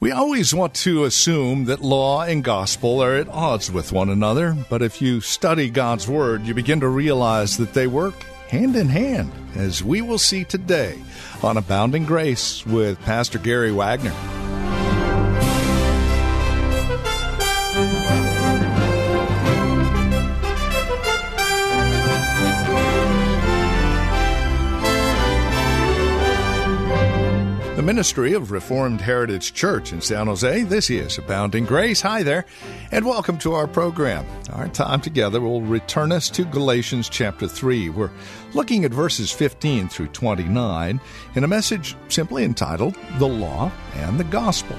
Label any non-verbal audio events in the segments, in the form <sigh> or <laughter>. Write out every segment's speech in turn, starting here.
We always want to assume that law and gospel are at odds with one another, but if you study God's Word, you begin to realize that they work hand in hand, as we will see today on Abounding Grace with Pastor Gary Wagner. The ministry of Reformed Heritage Church in San Jose. This is Abounding Grace. Hi there, and welcome to our program. Our time together will return us to Galatians chapter 3. We're looking at verses 15 through 29 in a message simply entitled The Law and the Gospel.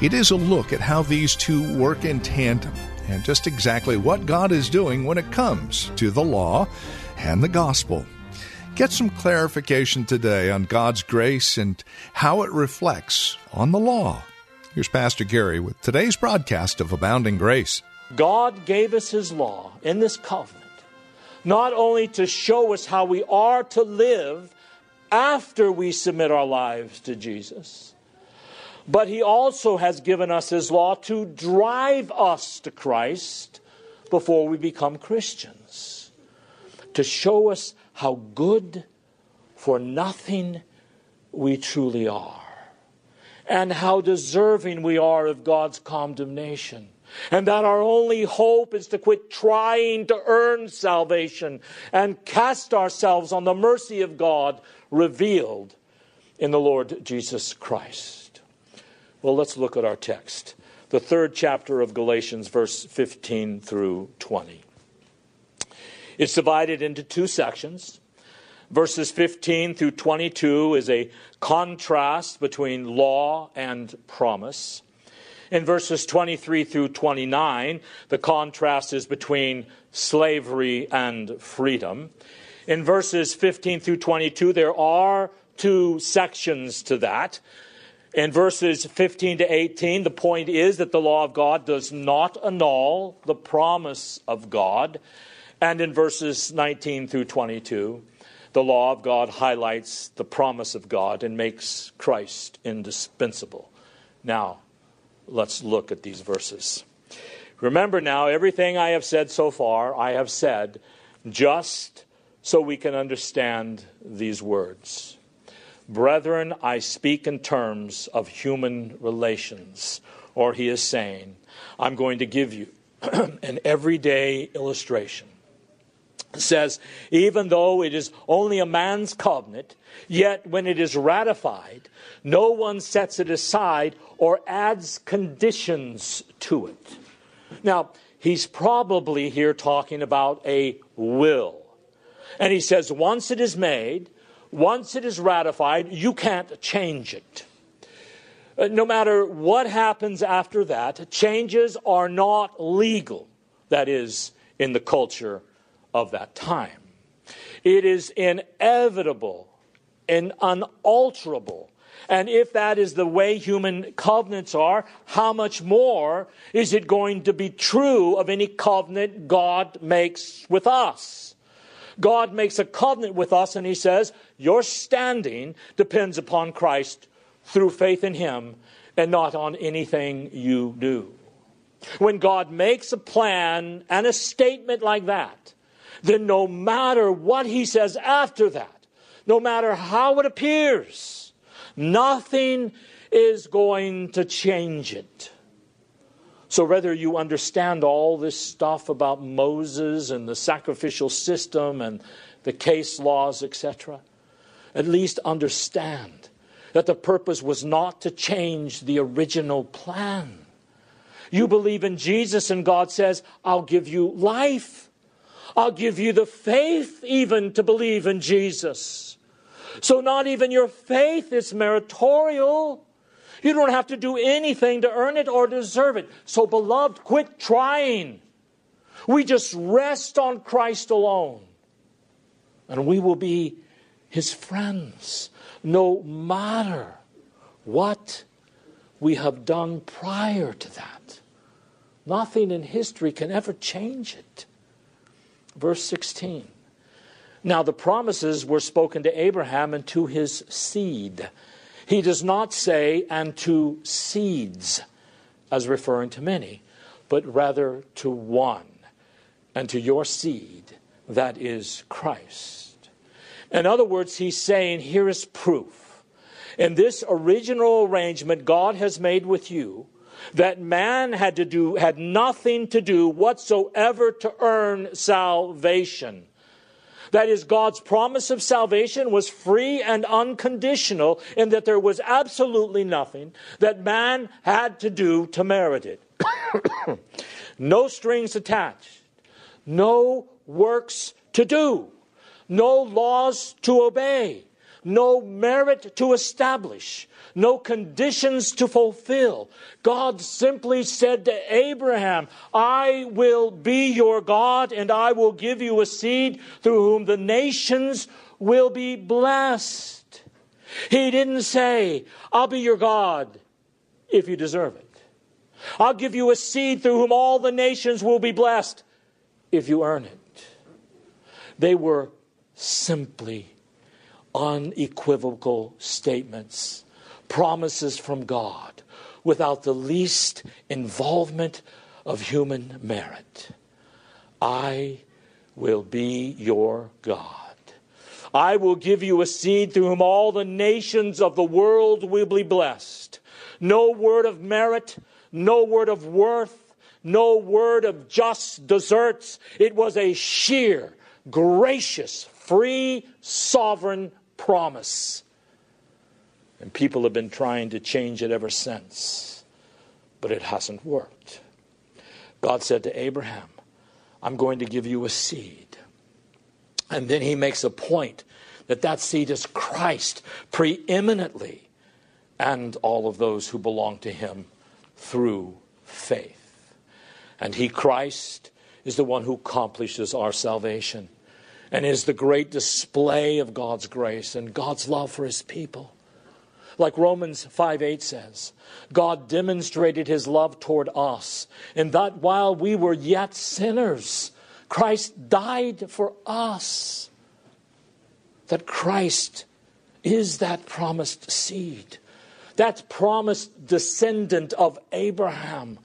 It is a look at how these two work in tandem and just exactly what God is doing when it comes to the law and the gospel. Get some clarification today on God's grace and how it reflects on the law. Here's Pastor Gary with today's broadcast of Abounding Grace. God gave us His law in this covenant, not only to show us how we are to live after we submit our lives to Jesus, but He also has given us His law to drive us to Christ before we become Christians, to show us how good for nothing we truly are, and how deserving we are of God's condemnation, and that our only hope is to quit trying to earn salvation and cast ourselves on the mercy of God revealed in the Lord Jesus Christ. Well, let's look at our text, the third chapter of Galatians, verse 15 through 20. It's divided into two sections. Verses 15 through 22 is a contrast between law and promise. In verses 23 through 29, the contrast is between slavery and freedom. In verses 15 through 22, there are two sections to that. In verses 15 to 18, the point is that the law of God does not annul the promise of God. And in verses 19 through 22, the law of God highlights the promise of God and makes Christ indispensable. Now, let's look at these verses. Remember now, everything I have said so far, I have said just so we can understand these words. Brethren, I speak in terms of human relations. Or he is saying, I'm going to give you <clears throat> an everyday illustration says, even though it is only a man's covenant, yet when it is ratified, no one sets it aside or adds conditions to it. Now, he's probably here talking about a will. And he says, once it is made, once it is ratified, you can't change it. Uh, no matter what happens after that, changes are not legal. That is, in the culture of that time. It is inevitable and unalterable. And if that is the way human covenants are, how much more is it going to be true of any covenant God makes with us? God makes a covenant with us, and He says, Your standing depends upon Christ through faith in Him and not on anything you do. When God makes a plan and a statement like that, then no matter what he says after that, no matter how it appears, nothing is going to change it. So, whether you understand all this stuff about Moses and the sacrificial system and the case laws, etc., at least understand that the purpose was not to change the original plan. You believe in Jesus, and God says, I'll give you life. I'll give you the faith even to believe in Jesus. So, not even your faith is meritorial. You don't have to do anything to earn it or deserve it. So, beloved, quit trying. We just rest on Christ alone. And we will be his friends no matter what we have done prior to that. Nothing in history can ever change it. Verse 16. Now, the promises were spoken to Abraham and to his seed. He does not say, and to seeds, as referring to many, but rather to one, and to your seed, that is Christ. In other words, he's saying, here is proof. In this original arrangement God has made with you, that man had to do had nothing to do whatsoever to earn salvation. That is, God's promise of salvation was free and unconditional in that there was absolutely nothing that man had to do to merit it. <coughs> no strings attached, no works to do, no laws to obey, no merit to establish, no conditions to fulfill. God simply said to Abraham, I will be your God and I will give you a seed through whom the nations will be blessed. He didn't say, I'll be your God if you deserve it. I'll give you a seed through whom all the nations will be blessed if you earn it. They were simply unequivocal statements promises from God without the least involvement of human merit. I will be your God. I will give you a seed through whom all the nations of the world will be blessed. No word of merit, no word of worth, no word of just deserts. It was a sheer, gracious, free, sovereign promise and people have been trying to change it ever since, but it hasn't worked. God said to Abraham, I'm going to give you a seed. And then he makes a point that that seed is Christ preeminently and all of those who belong to him through faith. And he, Christ, is the one who accomplishes our salvation and is the great display of God's grace and God's love for his people. Like Romans 5 8 says, God demonstrated his love toward us, in that while we were yet sinners, Christ died for us. That Christ is that promised seed, that promised descendant of Abraham,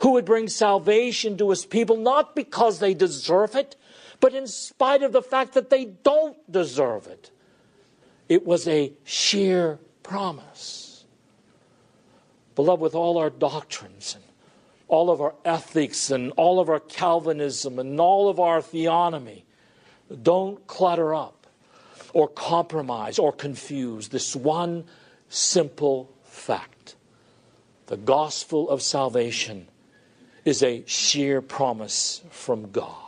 who would bring salvation to his people, not because they deserve it, but in spite of the fact that they don't deserve it. It was a sheer promise. Beloved, with all our doctrines and all of our ethics and all of our Calvinism and all of our theonomy, don't clutter up or compromise or confuse this one simple fact. The gospel of salvation is a sheer promise from God.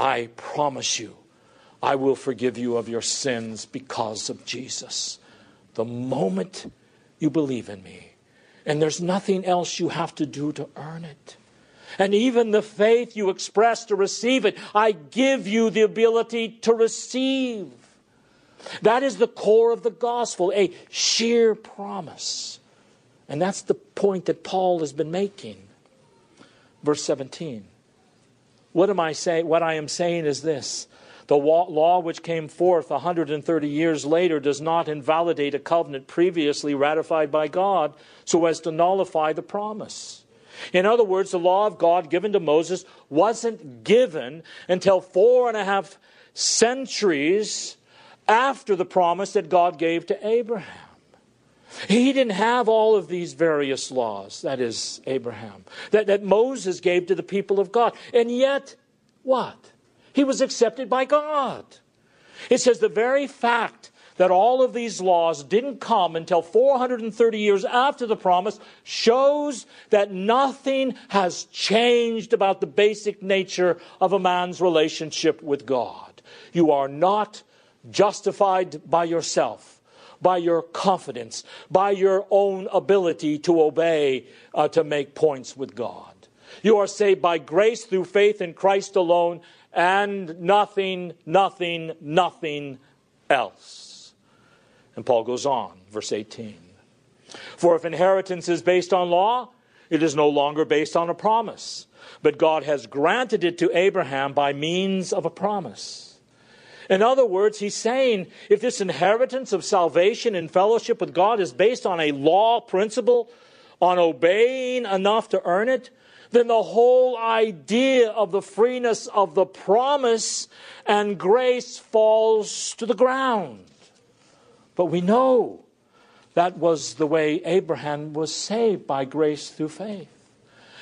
I promise you, I will forgive you of your sins because of Jesus the moment you believe in me. And there's nothing else you have to do to earn it. And even the faith you express to receive it, I give you the ability to receive. That is the core of the gospel, a sheer promise. And that's the point that Paul has been making. Verse 17. What am I saying? What I am saying is this the law which came forth 130 years later does not invalidate a covenant previously ratified by God so as to nullify the promise. In other words, the law of God given to Moses wasn't given until four and a half centuries after the promise that God gave to Abraham. He didn't have all of these various laws, that is, Abraham, that, that Moses gave to the people of God. And yet, what? He was accepted by God. It says the very fact that all of these laws didn't come until 430 years after the promise shows that nothing has changed about the basic nature of a man's relationship with God. You are not justified by yourself, by your confidence, by your own ability to obey, uh, to make points with God. You are saved by grace through faith in Christ alone and nothing, nothing, nothing else. And Paul goes on, verse 18. For if inheritance is based on law, it is no longer based on a promise, but God has granted it to Abraham by means of a promise. In other words, he's saying if this inheritance of salvation and fellowship with God is based on a law principle, on obeying enough to earn it, then the whole idea of the freeness of the promise and grace falls to the ground. But we know that was the way Abraham was saved by grace through faith.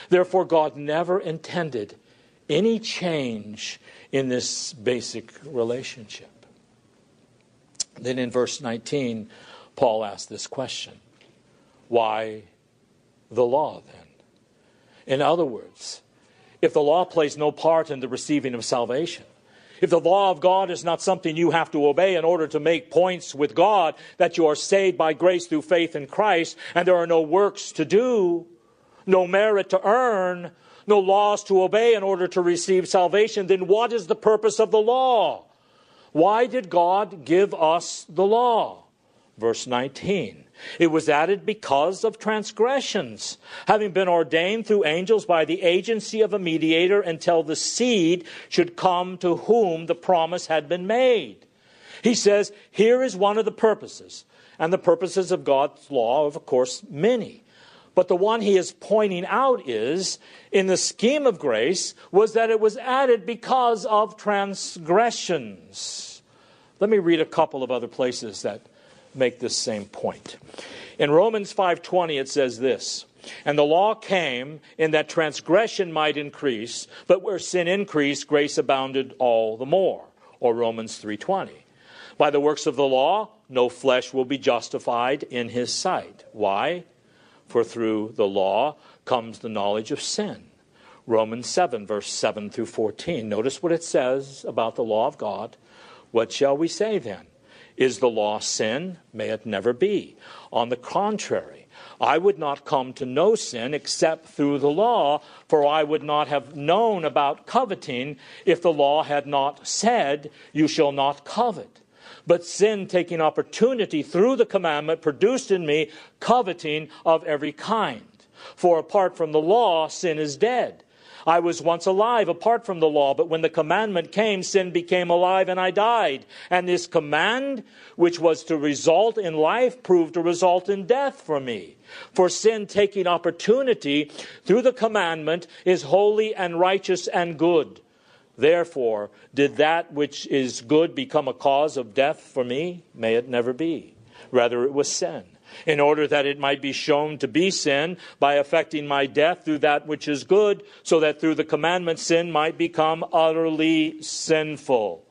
Therefore, God never intended any change in this basic relationship. Then in verse 19, Paul asks this question Why the law then? In other words, if the law plays no part in the receiving of salvation, if the law of God is not something you have to obey in order to make points with God, that you are saved by grace through faith in Christ, and there are no works to do, no merit to earn, no laws to obey in order to receive salvation, then what is the purpose of the law? Why did God give us the law? Verse 19. It was added because of transgressions, having been ordained through angels by the agency of a mediator until the seed should come to whom the promise had been made. He says, here is one of the purposes. And the purposes of God's law are, of course, many. But the one he is pointing out is, in the scheme of grace, was that it was added because of transgressions. Let me read a couple of other places that make this same point. In Romans 5:20 it says this, and the law came in that transgression might increase, but where sin increased, grace abounded all the more. Or Romans 3:20. By the works of the law, no flesh will be justified in his sight. Why? For through the law comes the knowledge of sin. Romans 7, verse 7 through 14. Notice what it says about the law of God. What shall we say then? Is the law sin? May it never be. On the contrary, I would not come to know sin except through the law, for I would not have known about coveting if the law had not said, You shall not covet. But sin, taking opportunity through the commandment, produced in me coveting of every kind. For apart from the law, sin is dead. I was once alive apart from the law, but when the commandment came, sin became alive and I died. And this command, which was to result in life, proved to result in death for me. For sin taking opportunity through the commandment is holy and righteous and good. Therefore, did that which is good become a cause of death for me? May it never be. Rather, it was sin in order that it might be shown to be sin by affecting my death through that which is good, so that through the commandment sin might become utterly sinful.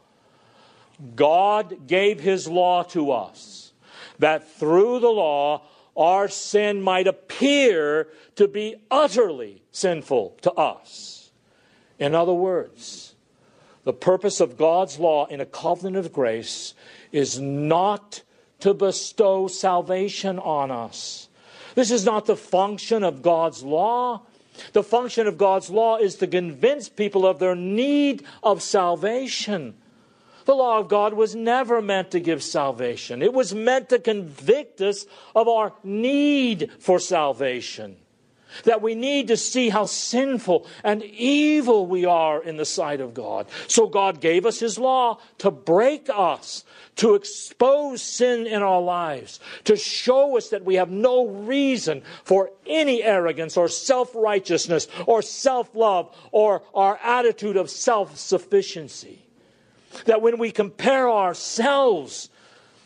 God gave his law to us, that through the law our sin might appear to be utterly sinful to us. In other words, the purpose of God's law in a covenant of grace is not to bestow salvation on us. This is not the function of God's law. The function of God's law is to convince people of their need of salvation. The law of God was never meant to give salvation, it was meant to convict us of our need for salvation. That we need to see how sinful and evil we are in the sight of God. So God gave us His law to break us to expose sin in our lives, to show us that we have no reason for any arrogance or self righteousness or self love or our attitude of self sufficiency. That when we compare ourselves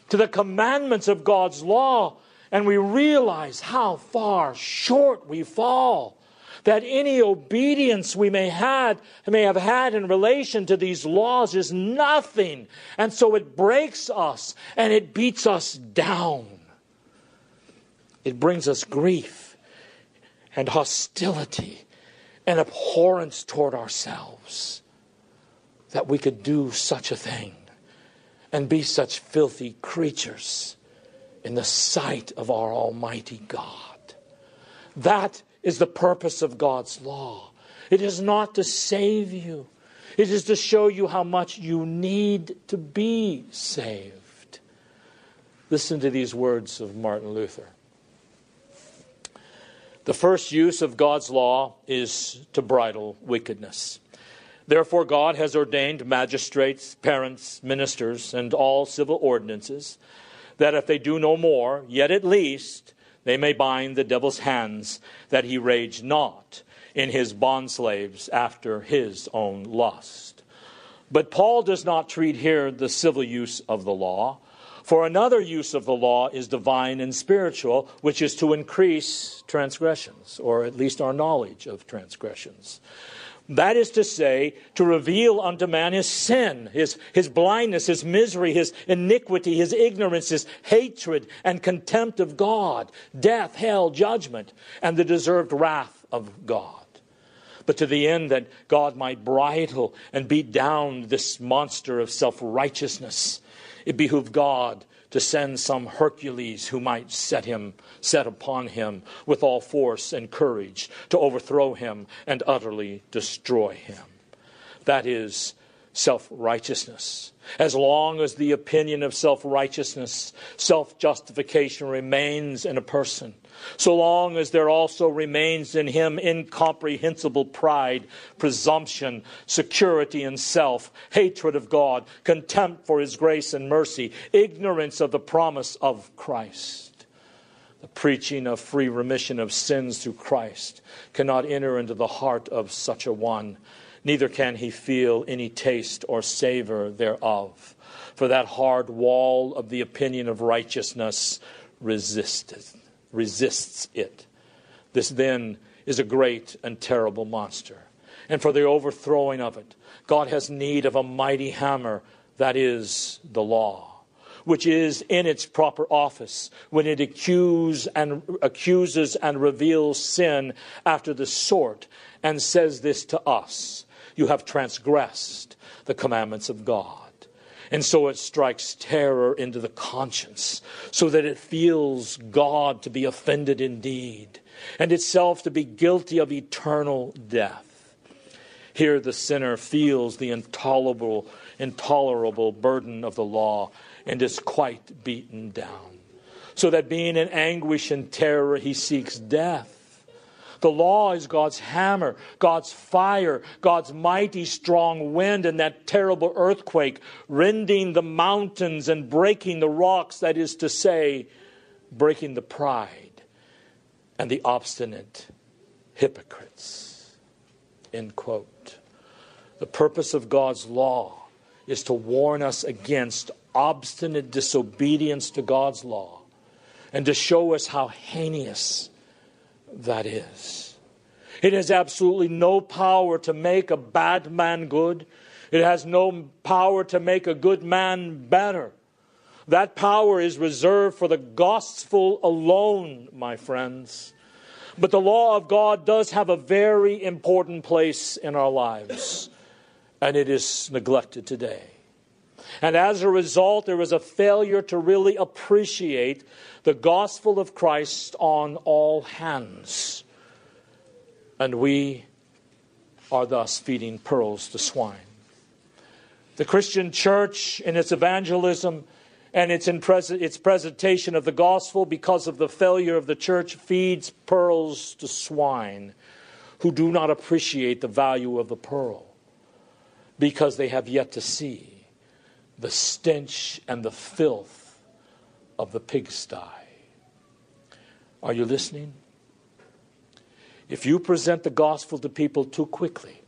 to the commandments of God's law and we realize how far short we fall, that any obedience we may had may have had in relation to these laws is nothing. And so it breaks us and it beats us down. It brings us grief and hostility and abhorrence toward ourselves that we could do such a thing and be such filthy creatures in the sight of our Almighty God. That is the purpose of God's law. It is not to save you, it is to show you how much you need to be saved. Listen to these words of Martin Luther. The first use of God's law is to bridle wickedness. Therefore, God has ordained magistrates, parents, ministers, and all civil ordinances, that if they do no more, yet at least they may bind the devil's hands, that he rage not in his bondslaves after his own lust. But Paul does not treat here the civil use of the law, for another use of the law is divine and spiritual, which is to increase transgressions, or at least our knowledge of transgressions. That is to say, to reveal unto man his sin, his, his blindness, his misery, his iniquity, his ignorance, his hatred and contempt of God, death, hell, judgment, and the deserved wrath of God. But to the end that God might bridle and beat down this monster of self righteousness, it behooved God to send some Hercules who might set him, set upon him with all force and courage to overthrow him and utterly destroy him. That is self righteousness. As long as the opinion of self righteousness, self justification remains in a person, so long as there also remains in him incomprehensible pride, presumption, security in self, hatred of God, contempt for his grace and mercy, ignorance of the promise of Christ. The preaching of free remission of sins through Christ cannot enter into the heart of such a one, neither can he feel any taste or savor thereof. For that hard wall of the opinion of righteousness resisteth resists it. This then is a great and terrible monster. And for the overthrowing of it, God has need of a mighty hammer, that is the law, which is in its proper office when it accuse and, accuses and reveals sin after the sort and says this to us You have transgressed the commandments of God. And so it strikes terror into the conscience, so that it feels God to be offended indeed, and itself to be guilty of eternal death. Here the sinner feels the intolerable, intolerable burden of the law and is quite beaten down. So that being in anguish and terror, he seeks death the law is God's hammer, God's fire, God's mighty strong wind, and that terrible earthquake rending the mountains and breaking the rocks, that is to say, breaking the pride and the obstinate hypocrites. End quote. The purpose of God's law is to warn us against obstinate disobedience to God's law and to show us how heinous that is. It has absolutely no power to make a bad man good. It has no power to make a good man better. That power is reserved for the gospel alone, my friends. But the law of God does have a very important place in our lives, and it is neglected today. And as a result, there is a failure to really appreciate the gospel of Christ on all hands. And we are thus feeding pearls to swine. The Christian church, in its evangelism and its, pres- its presentation of the gospel, because of the failure of the church, feeds pearls to swine who do not appreciate the value of the pearl because they have yet to see the stench and the filth of the pigsty. Are you listening? If you present the gospel to people too quickly,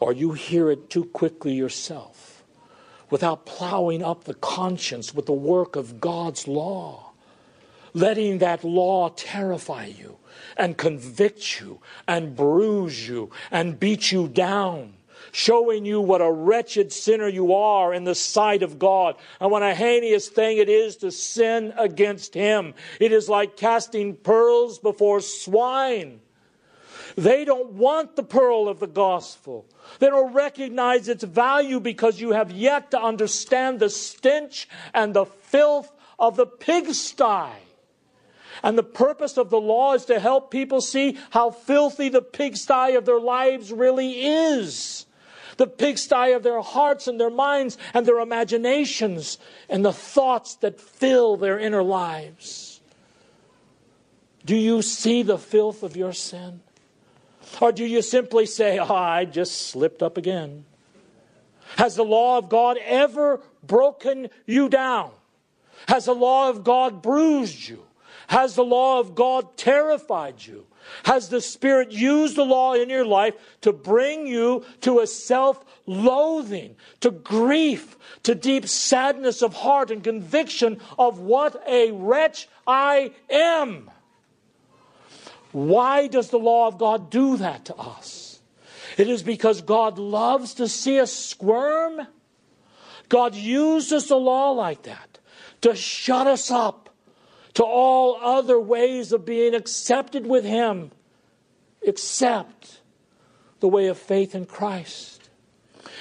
or you hear it too quickly yourself, without plowing up the conscience with the work of God's law, letting that law terrify you and convict you and bruise you and beat you down showing you what a wretched sinner you are in the sight of God, and what a heinous thing it is to sin against Him. It is like casting pearls before swine. They don't want the pearl of the gospel. They don't recognize its value because you have yet to understand the stench and the filth of the pigsty. And the purpose of the law is to help people see how filthy the pigsty of their lives really is. The pigsty of their hearts and their minds and their imaginations and the thoughts that fill their inner lives. Do you see the filth of your sin? Or do you simply say, oh, I just slipped up again? Has the law of God ever broken you down? Has the law of God bruised you? Has the law of God terrified you? Has the Spirit used the law in your life to bring you to a self loathing, to grief, to deep sadness of heart and conviction of what a wretch I am? Why does the law of God do that to us? It is because God loves to see us squirm. God uses the law like that to shut us up to all other ways of being accepted with Him, except the way of faith in Christ.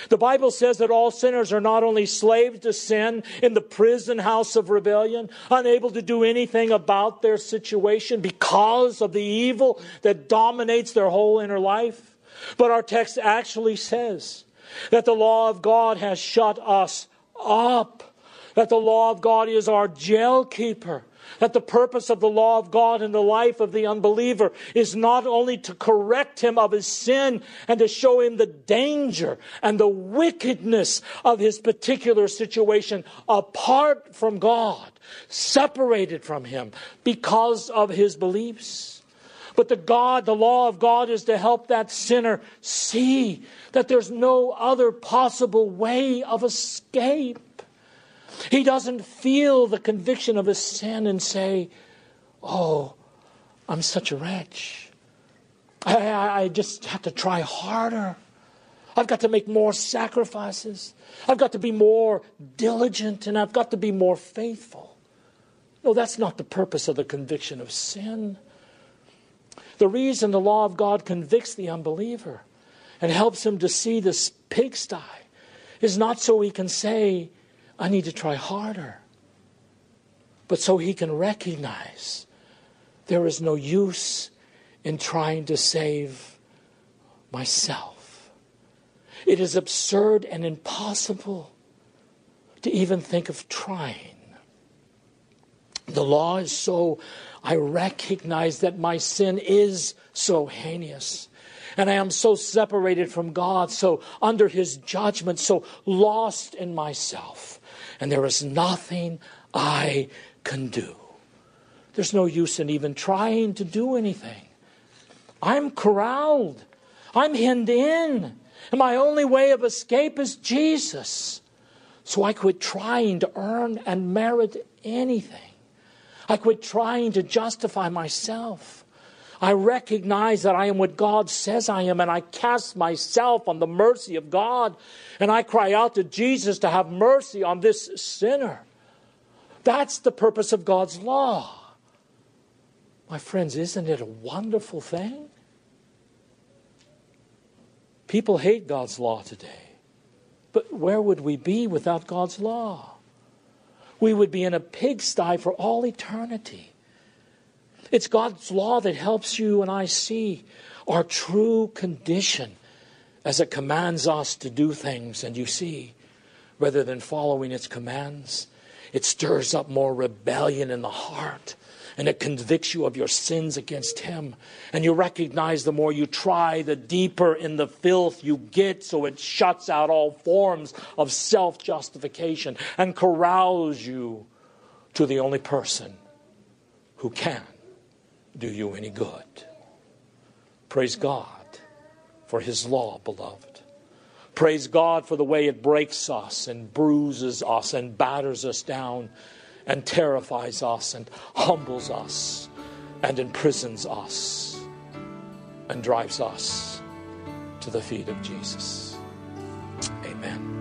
The Bible says that all sinners are not only slaves to sin in the prison house of rebellion, unable to do anything about their situation because of the evil that dominates their whole inner life, but our text actually says that the law of God has shut us up, that the law of God is our jail keeper that the purpose of the law of God in the life of the unbeliever is not only to correct him of his sin and to show him the danger and the wickedness of his particular situation apart from God, separated from him because of his beliefs. But the God, the law of God is to help that sinner see that there's no other possible way of escape. He doesn't feel the conviction of his sin and say, Oh, I'm such a wretch. I, I, I, just have to try harder. I've got to make more sacrifices. I've got to be more diligent and I've got to be more faithful. No, that's not the purpose of the conviction of sin. The reason the law of God convicts the unbeliever and helps him to see this pigsty is not so he can say, I need to try harder. But so he can recognize there is no use in trying to save myself. It is absurd and impossible to even think of trying. The law is so, I recognize that my sin is so heinous. And I am so separated from God, so under His judgment, so lost in myself and there is nothing I can do. There's no use in even trying to do anything. I'm corralled, I'm hemmed in, and my only way of escape is Jesus. So I quit trying to earn and merit anything. I quit trying to justify myself. I recognize that I am what God says I am, and I cast myself on the mercy of God and I cry out to Jesus to have mercy on this sinner. That's the purpose of God's law. My friends, isn't it a wonderful thing? People hate God's law today. But where would we be without God's law? We would be in a pigsty for all eternity. It's God's law that helps you and I see our true condition as it commands us to do things, and you see, rather than following its commands, it stirs up more rebellion in the heart. And it convicts you of your sins against Him. And you recognize the more you try, the deeper in the filth you get, so it shuts out all forms of self justification and corrals you to the only person who can do you any good. Praise God for his law, beloved. Praise God for the way it breaks us and bruises us and batters us down and terrifies us and humbles us and imprisons us and drives us to the feet of Jesus. Amen.